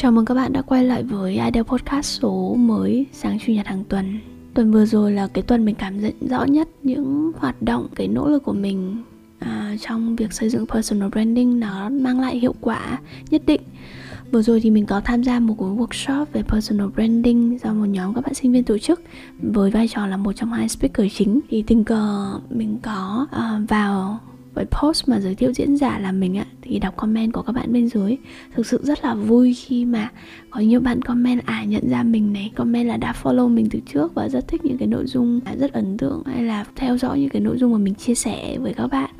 Chào mừng các bạn đã quay lại với Idol Podcast số mới sáng chủ nhật hàng tuần. Tuần vừa rồi là cái tuần mình cảm nhận rõ nhất những hoạt động, cái nỗ lực của mình à, trong việc xây dựng personal branding nó mang lại hiệu quả nhất định. Vừa rồi thì mình có tham gia một cuộc workshop về personal branding do một nhóm các bạn sinh viên tổ chức với vai trò là một trong hai speaker chính. Thì tình cờ mình có uh, vào với post mà giới thiệu diễn giả là mình ạ thì đọc comment của các bạn bên dưới. Thực sự rất là vui khi mà có nhiều bạn comment à nhận ra mình này comment là đã follow mình từ trước và rất thích những cái nội dung à, rất ấn tượng hay là theo dõi những cái nội dung mà mình chia sẻ với các bạn.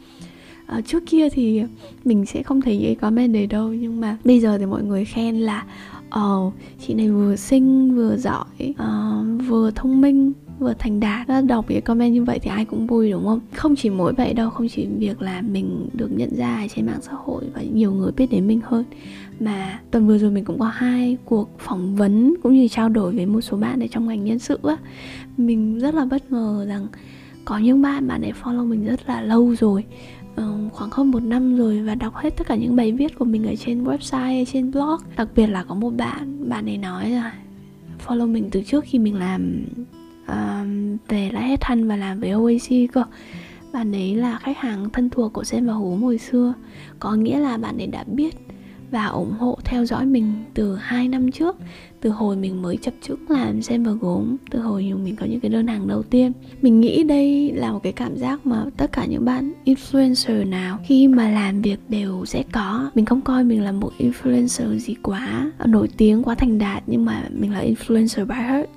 À, trước kia thì mình sẽ không thấy những cái comment đấy đâu nhưng mà bây giờ thì mọi người khen là Ồ, oh, chị này vừa xinh, vừa giỏi, uh, vừa thông minh vừa thành đạt. Đọc cái comment như vậy thì ai cũng vui, đúng không? Không chỉ mỗi vậy đâu, không chỉ việc là mình được nhận ra trên mạng xã hội và nhiều người biết đến mình hơn. Mà tuần vừa rồi mình cũng có hai cuộc phỏng vấn cũng như trao đổi với một số bạn ở trong ngành nhân sự á. Mình rất là bất ngờ rằng có những bạn bạn ấy follow mình rất là lâu rồi ờ, khoảng hơn một năm rồi và đọc hết tất cả những bài viết của mình ở trên website trên blog. Đặc biệt là có một bạn bạn ấy nói là follow mình từ trước khi mình làm về lại hết thân và làm với OAC cơ. Bạn ấy là khách hàng thân thuộc của Sen và Hú hồi xưa. Có nghĩa là bạn ấy đã biết và ủng hộ theo dõi mình từ 2 năm trước, từ hồi mình mới chập chững làm xem và gốm, từ hồi mình có những cái đơn hàng đầu tiên. Mình nghĩ đây là một cái cảm giác mà tất cả những bạn influencer nào khi mà làm việc đều sẽ có. Mình không coi mình là một influencer gì quá nổi tiếng, quá thành đạt, nhưng mà mình là influencer by heart.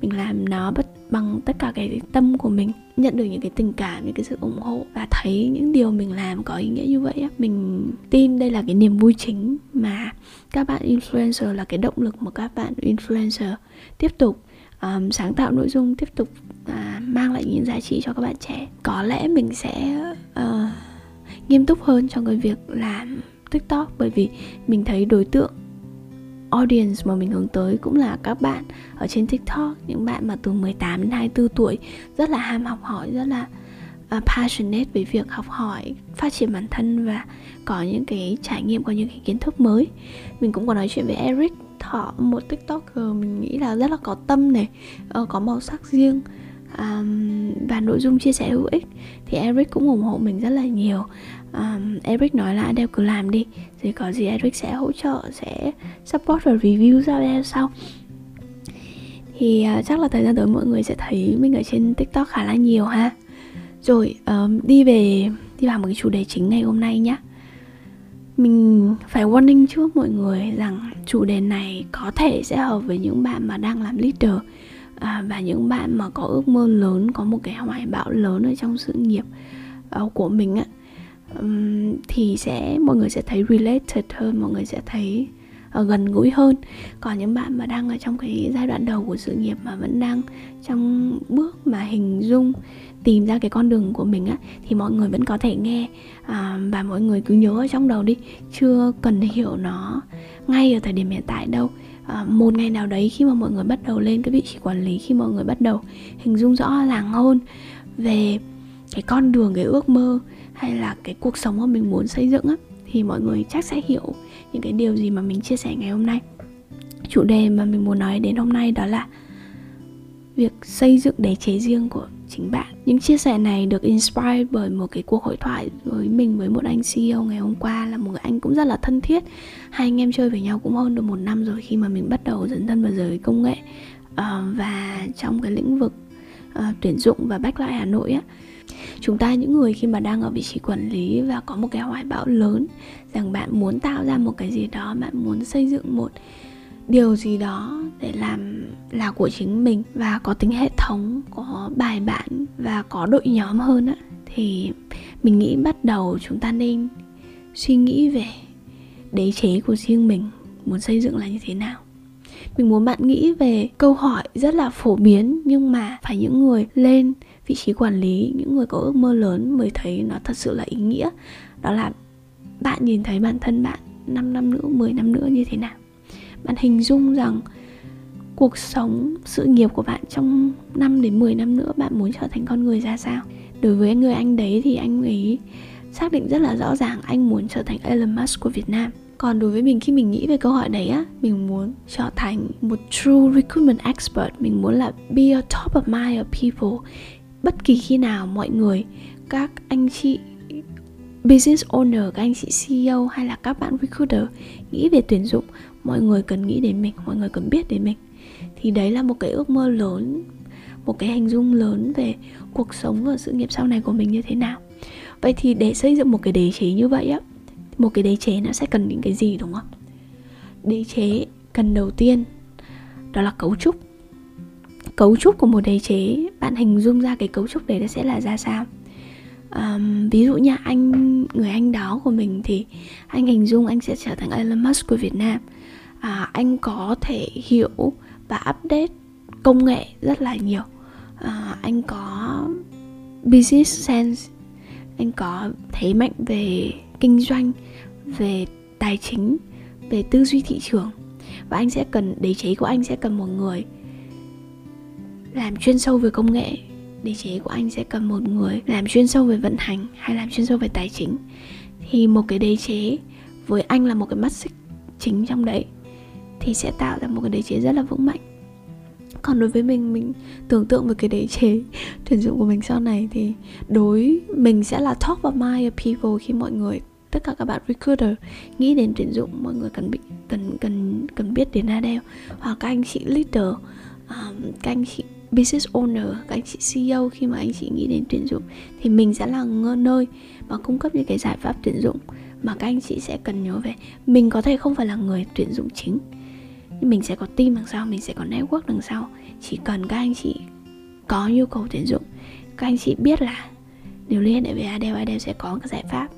Mình làm nó bất bằng tất cả cái tâm của mình nhận được những cái tình cảm những cái sự ủng hộ và thấy những điều mình làm có ý nghĩa như vậy á mình tin đây là cái niềm vui chính mà các bạn influencer là cái động lực mà các bạn influencer tiếp tục um, sáng tạo nội dung tiếp tục uh, mang lại những giá trị cho các bạn trẻ. Có lẽ mình sẽ uh, nghiêm túc hơn trong cái việc làm tiktok bởi vì mình thấy đối tượng audience mà mình hướng tới cũng là các bạn ở trên TikTok những bạn mà từ 18 đến 24 tuổi rất là ham học hỏi rất là uh, passionate về việc học hỏi phát triển bản thân và có những cái trải nghiệm có những cái kiến thức mới. Mình cũng có nói chuyện với Eric thọ một tiktoker mình nghĩ là rất là có tâm này uh, có màu sắc riêng um, và nội dung chia sẻ hữu ích. Thì Eric cũng ủng hộ mình rất là nhiều. Um, Eric nói là đeo cứ làm đi thì có gì Eric sẽ hỗ trợ sẽ support và review ra Adele sau. Thì uh, chắc là thời gian tới mọi người sẽ thấy mình ở trên tiktok khá là nhiều ha. Rồi um, đi về đi vào một cái chủ đề chính ngày hôm nay nhé mình phải warning trước mọi người rằng chủ đề này có thể sẽ hợp với những bạn mà đang làm leader à, và những bạn mà có ước mơ lớn có một cái hoài bão lớn ở trong sự nghiệp uh, của mình á um, thì sẽ mọi người sẽ thấy related hơn mọi người sẽ thấy uh, gần gũi hơn. Còn những bạn mà đang ở trong cái giai đoạn đầu của sự nghiệp mà vẫn đang trong bước mà hình dung tìm ra cái con đường của mình á thì mọi người vẫn có thể nghe. À, và mọi người cứ nhớ ở trong đầu đi chưa cần hiểu nó ngay ở thời điểm hiện tại đâu. À, một ngày nào đấy khi mà mọi người bắt đầu lên cái vị trí quản lý khi mọi người bắt đầu hình dung rõ ràng hơn về cái con đường cái ước mơ hay là cái cuộc sống mà mình muốn xây dựng á thì mọi người chắc sẽ hiểu những cái điều gì mà mình chia sẻ ngày hôm nay. Chủ đề mà mình muốn nói đến hôm nay đó là việc xây dựng đế chế riêng của chính bạn. Những chia sẻ này được inspire bởi một cái cuộc hội thoại với mình với một anh CEO ngày hôm qua là một người anh cũng rất là thân thiết. Hai anh em chơi với nhau cũng hơn được một năm rồi khi mà mình bắt đầu dấn thân vào giới công nghệ uh, và trong cái lĩnh vực uh, tuyển dụng và backline Hà Nội á chúng ta những người khi mà đang ở vị trí quản lý và có một cái hoài bão lớn, rằng bạn muốn tạo ra một cái gì đó, bạn muốn xây dựng một điều gì đó để làm, là của chính mình và có tính hệ thống, có bài bản và có đội nhóm hơn á, thì mình nghĩ bắt đầu chúng ta nên suy nghĩ về đế chế của riêng mình, muốn xây dựng là như thế nào. Mình muốn bạn nghĩ về câu hỏi rất là phổ biến nhưng mà phải những người lên vị trí quản lý, những người có ước mơ lớn mới thấy nó thật sự là ý nghĩa. Đó là bạn nhìn thấy bản thân bạn 5 năm nữa 10 năm nữa như thế nào. Bạn hình dung rằng cuộc sống, sự nghiệp của bạn trong 5 đến 10 năm nữa bạn muốn trở thành con người ra sao. Đối với người anh đấy thì anh ấy xác định rất là rõ ràng anh muốn trở thành Elon Musk của Việt Nam. Còn đối với mình, khi mình nghĩ về câu hỏi đấy á, mình muốn trở thành một true recruitment expert, mình muốn là be a top of mind of people bất kỳ khi nào mọi người, các anh chị business owner, các anh chị CEO hay là các bạn recruiter nghĩ về tuyển dụng, mọi người cần nghĩ đến mình, mọi người cần biết đến mình. Thì đấy là một cái ước mơ lớn, một cái hình dung lớn về cuộc sống và sự nghiệp sau này của mình như thế nào. Vậy thì để xây dựng một cái đế chế như vậy á, một cái đế chế nó sẽ cần những cái gì, đúng không? Đế chế cần đầu tiên đó là cấu trúc cấu trúc của một đế chế bạn hình dung ra cái cấu trúc đấy nó sẽ là ra sao? Um, ví dụ như anh người anh đó của mình thì anh hình dung anh sẽ trở thành Elon Musk của Việt Nam. À, anh có thể hiểu và update công nghệ rất là nhiều. À, anh có business sense anh có thế mạnh về kinh doanh về tài chính về tư duy thị trường. Và anh sẽ cần đế chế của anh sẽ cần một người làm chuyên sâu về công nghệ đế chế của anh sẽ cần một người làm chuyên sâu về vận hành hay làm chuyên sâu về tài chính. Thì một cái đế chế với anh là một cái mắt xích chính trong đấy thì sẽ tạo ra một cái đế chế rất là vững mạnh. Còn đối với mình mình tưởng tượng về cái đế chế tuyển dụng của mình sau này thì đối mình sẽ là top of mind people khi mọi người tất cả các bạn recruiter nghĩ đến tuyển dụng mọi người cần bị cần cần cần biết đến Adele. Hoặc các anh chị leader um, các anh chị business owner, các anh chị CEO khi mà anh chị nghĩ đến tuyển dụng thì mình sẽ là nơi mà cung cấp những cái giải pháp tuyển dụng mà các anh chị sẽ cần nhớ về. Mình có thể không phải là người tuyển dụng chính, nhưng mình sẽ có team đằng sau, mình sẽ có network đằng sau. Chỉ cần các anh chị có nhu cầu tuyển dụng, các anh chị biết là nếu liên hệ với Adele Adele sẽ có cái giải pháp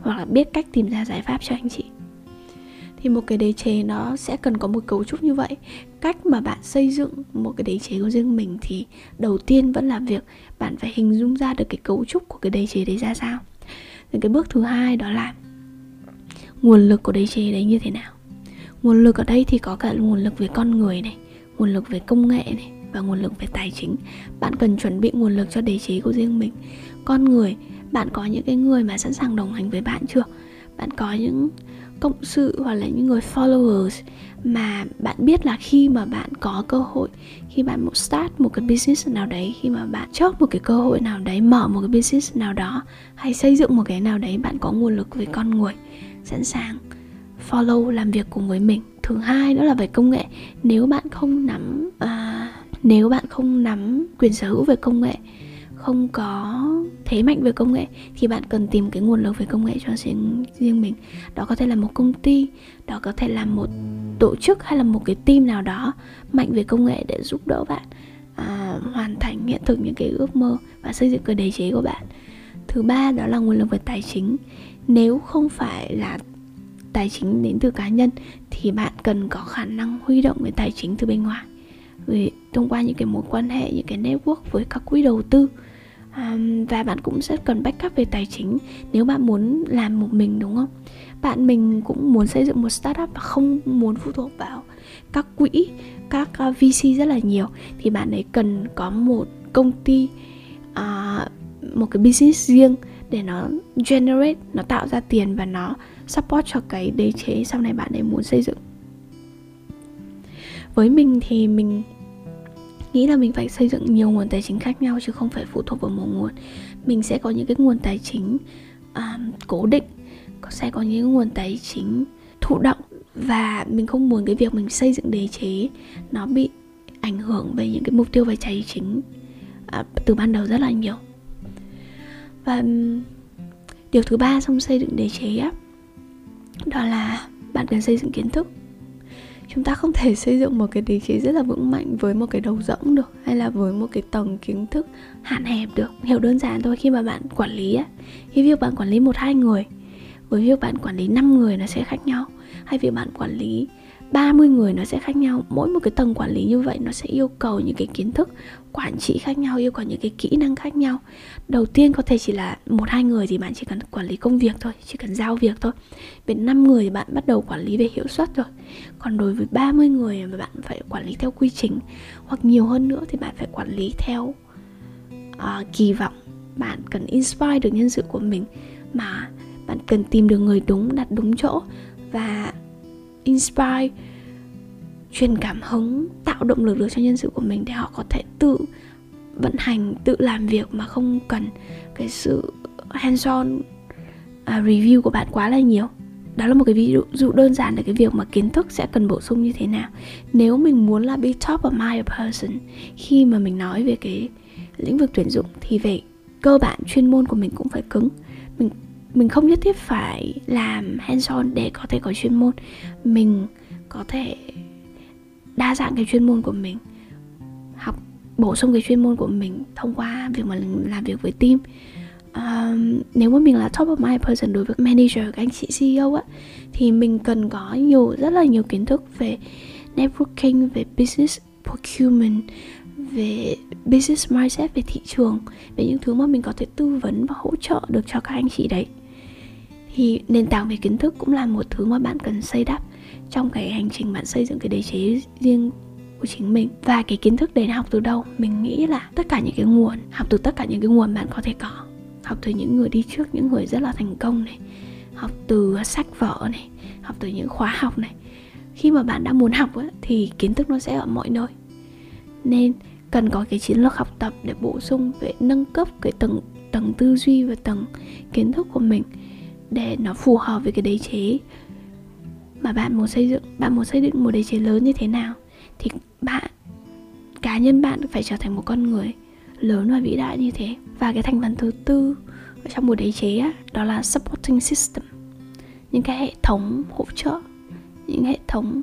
hoặc là biết cách tìm ra giải pháp cho anh chị. Thì một cái đế chế nó sẽ cần có một cấu trúc như vậy cách mà bạn xây dựng một cái đế chế của riêng mình thì đầu tiên vẫn là việc bạn phải hình dung ra được cái cấu trúc của cái đế chế đấy ra sao. Thì cái bước thứ hai đó là nguồn lực của đế chế đấy như thế nào. Nguồn lực ở đây thì có cả nguồn lực về con người này, nguồn lực về công nghệ này và nguồn lực về tài chính. Bạn cần chuẩn bị nguồn lực cho đế chế của riêng mình. Con người, bạn có những cái người mà sẵn sàng đồng hành với bạn chưa? Bạn có những cộng sự hoặc là những người followers mà bạn biết là khi mà bạn có cơ hội khi bạn một start một cái business nào đấy khi mà bạn chốt một cái cơ hội nào đấy mở một cái business nào đó hay xây dựng một cái nào đấy bạn có nguồn lực về con người sẵn sàng follow làm việc cùng với mình. Thứ hai nữa là về công nghệ. Nếu bạn không nắm à, nếu bạn không nắm quyền sở hữu về công nghệ không có thế mạnh về công nghệ thì bạn cần tìm cái nguồn lực về công nghệ cho riêng riêng mình. Đó có thể là một công ty đó có thể là một tổ chức hay là một cái team nào đó mạnh về công nghệ để giúp đỡ bạn à, hoàn thành hiện thực những cái ước mơ và xây dựng cái đế chế của bạn. Thứ ba đó là nguồn lực về tài chính. Nếu không phải là tài chính đến từ cá nhân thì bạn cần có khả năng huy động về tài chính từ bên ngoài. Vì thông qua những cái mối quan hệ những cái network với các quỹ đầu tư um, và bạn cũng sẽ cần backup về tài chính nếu bạn muốn làm một mình đúng không? Bạn mình cũng muốn xây dựng một startup và không muốn phụ thuộc vào các quỹ các ờ, uh, VC rất là nhiều. Thì bạn ấy cần có một công ty uh, một cái business riêng để nó generate nó tạo ra tiền và nó support cho cái đế chế sau này bạn ấy muốn xây dựng. Với mình thì mình nghĩ là mình phải xây dựng nhiều nguồn tài chính khác nhau chứ không phải phụ thuộc vào một nguồn. Mình sẽ có những cái nguồn tài chính um, cố định sẽ có những nguồn tài chính thụ động và mình không muốn cái việc mình xây dựng đế chế nó bị ảnh hưởng về những cái mục tiêu về tài chính à, từ ban đầu rất là nhiều. Và điều thứ ba trong xây dựng đế chế á đó là bạn cần xây dựng kiến thức chúng ta không thể xây dựng một cái lý trí rất là vững mạnh với một cái đầu rỗng được, hay là với một cái tầng kiến thức hạn hẹp được. Hiểu đơn giản thôi, khi mà bạn quản lý á khi việc bạn quản lý một hai người với việc bạn quản lý 5 người nó sẽ khác nhau. Hay việc bạn quản lý 30 người nó sẽ khác nhau. Mỗi một cái tầng quản lý như vậy nó sẽ yêu cầu những cái kiến thức quản trị khác nhau yêu cầu những cái kỹ năng khác nhau. Đầu tiên có thể chỉ là một hai người thì bạn chỉ cần quản lý công việc thôi chỉ cần giao việc thôi. Về năm người thì bạn bắt đầu quản lý về hiệu suất rồi. Còn đối với 30 người mà bạn phải quản lý theo quy trình hoặc nhiều hơn nữa thì bạn phải quản lý theo uh, kỳ vọng. Bạn cần inspire được nhân sự của mình mà bạn cần tìm được người đúng đặt đúng chỗ. Và inspire truyền cảm hứng tạo động lực được cho nhân sự của mình để họ có thể tự vận hành tự làm việc mà không cần cái sự hands on à, review của bạn quá là nhiều. Đó là một cái ví dụ, dụ đơn giản để cái việc mà kiến thức sẽ cần bổ sung như thế nào. Nếu mình muốn là be top of mind person khi mà mình nói về cái lĩnh vực tuyển dụng thì về cơ bản chuyên môn của mình cũng phải cứng. Mình mình không nhất thiết phải làm hands on để có thể có chuyên môn. Mình có thể đa dạng cái chuyên môn của mình học bổ sung cái chuyên môn của mình thông qua việc mà làm việc với team. Um, nếu mà mình là top of mind person đối với manager các anh chị CEO á thì mình cần có nhiều rất là nhiều kiến thức về networking về business procurement về business mindset về thị trường về những thứ mà mình có thể tư vấn và hỗ trợ được cho các anh chị đấy thì nền tảng về kiến thức cũng là một thứ mà bạn cần xây đắp trong cái hành trình bạn xây dựng cái đế chế riêng của chính mình. Và cái kiến thức đấy học từ đâu? Mình nghĩ là tất cả những cái nguồn học từ tất cả những cái nguồn bạn có thể có. Học từ những người đi trước những người rất là thành công này. Học từ sách vở này học từ những khóa học này. Khi mà bạn đã muốn học ấy, thì kiến thức nó sẽ ở mọi nơi. Nên cần có cái chiến lược học tập để bổ sung về nâng cấp cái tầng tầng tư duy và tầng kiến thức của mình để nó phù hợp với cái đế chế. Mà bạn muốn xây dựng bạn muốn xây dựng một đế chế lớn như thế nào thì bạn cá nhân bạn phải trở thành một con người lớn và vĩ đại như thế. Và cái thành phần thứ tư ở trong một đế chế á, đó là supporting system. Những cái hệ thống hỗ trợ những hệ thống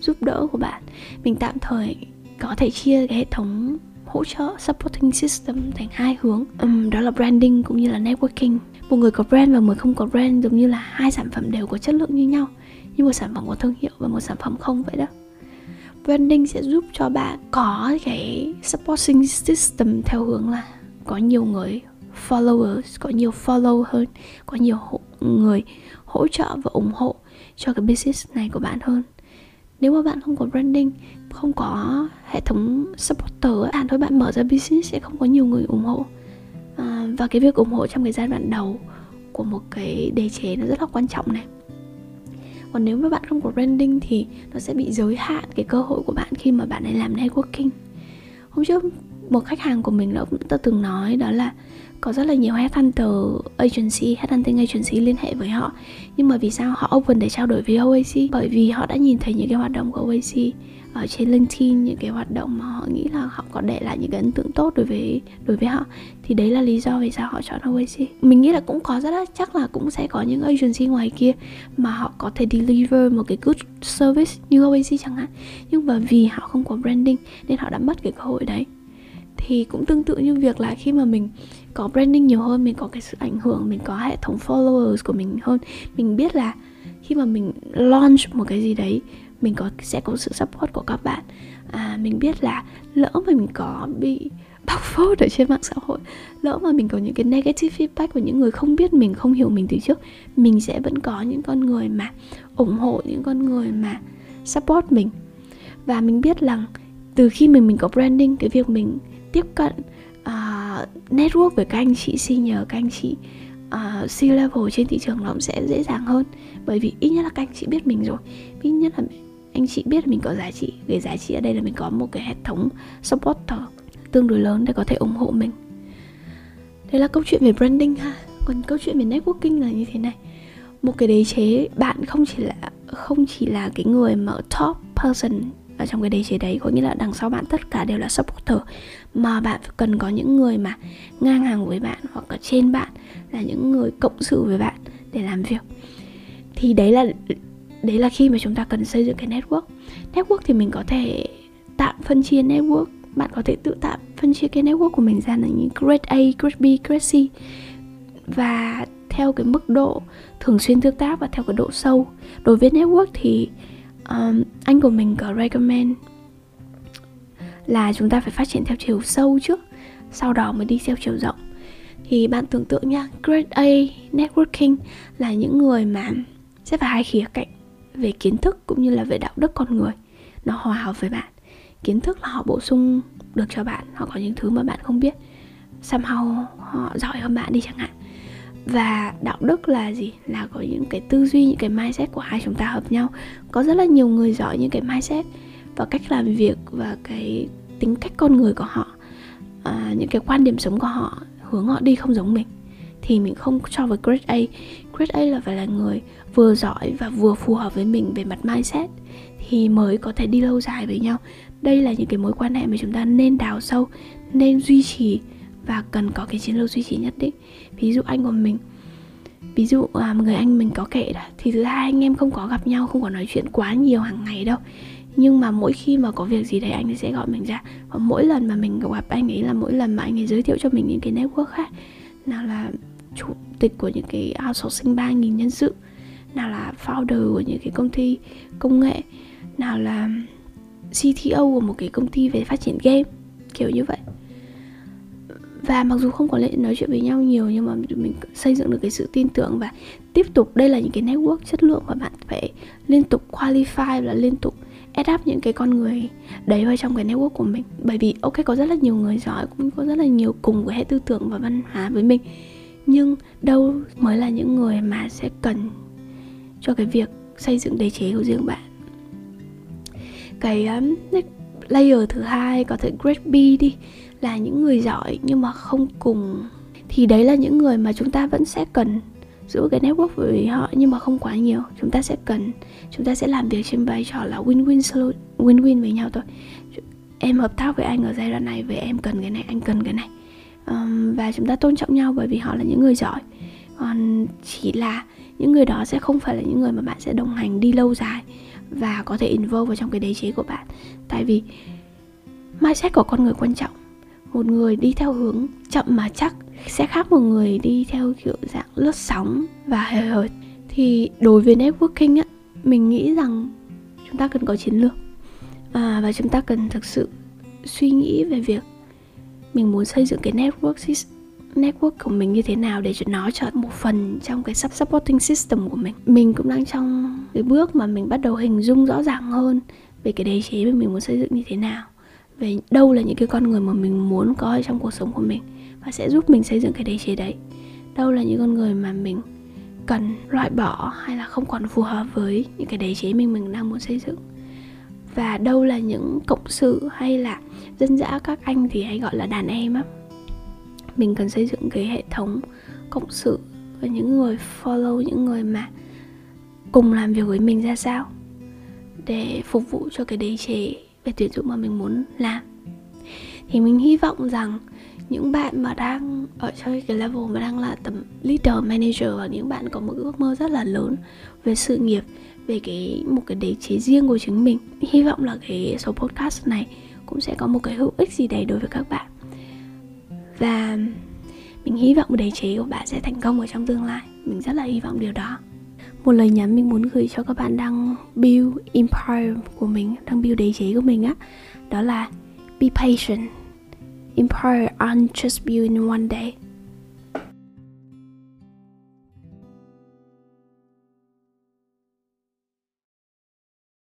giúp đỡ của bạn. Mình tạm thời có thể chia cái hệ thống hỗ trợ supporting system thành hai hướng. Um, đó là branding cũng như là networking một người có brand và một người không có brand giống như là hai sản phẩm đều có chất lượng như nhau như một sản phẩm có thương hiệu và một sản phẩm không vậy đó. Branding sẽ giúp cho bạn có cái supporting system theo hướng là có nhiều người followers có nhiều follow hơn có nhiều hộ, người hỗ trợ và ủng hộ cho cái business này của bạn hơn. Nếu mà bạn không có branding không có hệ thống supporter bạn thôi bạn mở ra business sẽ không có nhiều người ủng hộ à, và cái việc ủng hộ trong cái giai đoạn đầu của một cái đề chế nó rất là quan trọng này. Còn nếu mà bạn không có branding thì nó sẽ bị giới hạn cái cơ hội của bạn khi mà bạn ấy làm networking. Hôm trước một khách hàng của mình đã cũng từng nói đó là có rất là nhiều headhunter agency, headhunting agency liên hệ với họ. Nhưng mà vì sao họ open để trao đổi với OAC? Bởi vì họ đã nhìn thấy những cái hoạt động của OAC ở trên LinkedIn những cái hoạt động mà họ nghĩ là họ có để lại những cái ấn tượng tốt đối với đối với họ. Thì đấy là lý do vì sao họ chọn OAC mình nghĩ là cũng có rất là, chắc là cũng sẽ có những agency ngoài kia mà họ có thể deliver một cái good service như OAC chẳng hạn. Nhưng mà vì họ không có branding nên họ đã mất cái cơ hội đấy. Thì cũng tương tự như việc là khi mà mình có branding nhiều hơn, mình có cái sự ảnh hưởng, mình có hệ thống followers của mình hơn, mình biết là khi mà mình launch một cái gì đấy mình có sẽ có sự support của các bạn. À, mình biết là lỡ mà mình có bị bóc phốt ở trên mạng xã hội lỡ mà mình có những cái negative feedback của những người không biết mình không hiểu mình từ trước mình sẽ vẫn có những con người mà ủng hộ những con người mà support mình. Và mình biết rằng từ khi mình mình có branding cái việc mình tiếp cận uh, network với các anh chị senior các anh chị à, uh, C level trên thị trường nó cũng sẽ dễ dàng hơn. Bởi vì ít nhất là các anh chị biết mình rồi ít nhất là anh chị biết mình có giá trị về giá trị ở đây là mình có một cái hệ thống supporter tương đối lớn để có thể ủng hộ mình. Đây là câu chuyện về branding ha. Còn câu chuyện về networking là như thế này. Một cái đế chế, bạn không chỉ là, không chỉ là cái người mà top person ở trong cái đế chế đấy, có nghĩa là đằng sau bạn tất cả đều là supporter, mà bạn cần có những người mà ngang hàng với bạn hoặc ở trên bạn, là những người cộng sự với bạn để làm việc. Thì đấy là đấy là khi mà chúng ta cần xây dựng cái network. Network thì mình có thể tạm phân chia network. Bạn có thể tự tạm phân chia cái network của mình ra là những grade A, grade B, grade C. Và theo cái mức độ thường xuyên tương tác và theo cái độ sâu. Đối với network thì um, anh của mình có recommend là chúng ta phải phát triển theo chiều sâu trước sau đó mới đi theo chiều rộng. Thì bạn tưởng tượng nha grade A networking là những người mà sẽ phải hai khía cạnh về kiến thức cũng như là về đạo đức con người. Nó hòa hợp với bạn. Kiến thức là họ bổ sung được cho bạn. Họ có những thứ mà bạn không biết. Somehow họ giỏi hơn bạn đi chẳng hạn. Và đạo đức là gì? Là có những cái tư duy những cái mindset của hai chúng ta hợp nhau. Có rất là nhiều người giỏi những cái mindset và cách làm việc và cái tính cách con người của họ à, những cái quan điểm sống của họ hướng họ đi không giống mình. Thì mình không cho với grade A grade A là phải là người vừa giỏi và vừa phù hợp với mình về mặt mindset thì mới có thể đi lâu dài với nhau. Đây là những cái mối quan hệ mà chúng ta nên đào sâu nên duy trì và cần có cái chiến lược duy trì nhất định. Ví dụ anh của mình ví dụ à, người anh mình có kể đó thì thứ hai anh em không có gặp nhau không có nói chuyện quá nhiều hàng ngày đâu. Nhưng mà mỗi khi mà có việc gì đấy anh ấy sẽ gọi mình ra. Và mỗi lần mà mình gặp anh ấy là mỗi lần mà anh ấy giới thiệu cho mình những cái network khác. Nào là chủ tịch của những cái outsourcing 3.000 nhân sự, nào là founder của những cái công ty công nghệ, nào là CTO của một cái công ty về phát triển game, kiểu như vậy. Và mặc dù không có lệ nói chuyện với nhau nhiều, nhưng mà mình xây dựng được cái sự tin tưởng và tiếp tục, đây là những cái network chất lượng mà bạn phải liên tục qualify và liên tục add up những cái con người đấy vào trong cái network của mình. Bởi vì, ok, có rất là nhiều người giỏi, cũng có rất là nhiều cùng với hệ tư tưởng và văn hóa với mình nhưng đâu mới là những người mà sẽ cần cho cái việc xây dựng đế chế của riêng bạn. Cái um, layer thứ hai có thể grade B đi là những người giỏi nhưng mà không cùng. Thì đấy là những người mà chúng ta vẫn sẽ cần giữ cái network với họ nhưng mà không quá nhiều. Chúng ta sẽ cần chúng ta sẽ làm việc trên vai trò là win-win win-win với nhau thôi. Em hợp tác với anh ở giai đoạn này về em cần cái này anh cần cái này um, và chúng ta tôn trọng nhau bởi vì họ là những người giỏi. Còn chỉ là những người đó sẽ không phải là những người mà bạn sẽ đồng hành đi lâu dài và có thể involve vào trong cái đế chế của bạn. Tại vì mindset của con người quan trọng. Một người đi theo hướng chậm mà chắc sẽ khác một người đi theo kiểu dạng lướt sóng và hời hợt. Thì đối với networking á mình nghĩ rằng chúng ta cần có chiến lược. À, và chúng ta cần thực sự suy nghĩ về việc mình muốn xây dựng cái network network của mình như thế nào để cho nó trở một phần trong cái sub, supporting system của mình. Mình cũng đang trong cái bước mà mình bắt đầu hình dung rõ ràng hơn về cái đế chế mà mình muốn xây dựng như thế nào. Về đâu là những cái con người mà mình muốn có trong cuộc sống của mình và sẽ giúp mình xây dựng cái đế chế đấy. Đâu là những con người mà mình cần loại bỏ hay là không còn phù hợp với những cái đế chế mình mình đang muốn xây dựng và đâu là những cộng sự hay là dân dã các anh thì hay gọi là đàn em á. Mình cần xây dựng cái hệ thống cộng sự và những người follow, những người mà cùng làm việc với mình ra sao để phục vụ cho cái đế chế về tuyển dụng mà mình muốn làm. Thì mình hy vọng rằng những bạn mà đang ở chơi cái level mà đang là tầm leader, manager và những bạn có một ước mơ rất là lớn về sự nghiệp, về cái, một cái đế chế riêng của chính mình, hy vọng là cái số podcast này cũng sẽ có một cái hữu ích gì đấy đối với các bạn. Và mình hy vọng đế chế của bạn sẽ thành công ở trong tương lai. Mình rất là hy vọng điều đó. Một lời nhắn mình muốn gửi cho các bạn đang build empire của mình, đang build đế chế của mình á, đó là be patient. Empire aren't just built in one day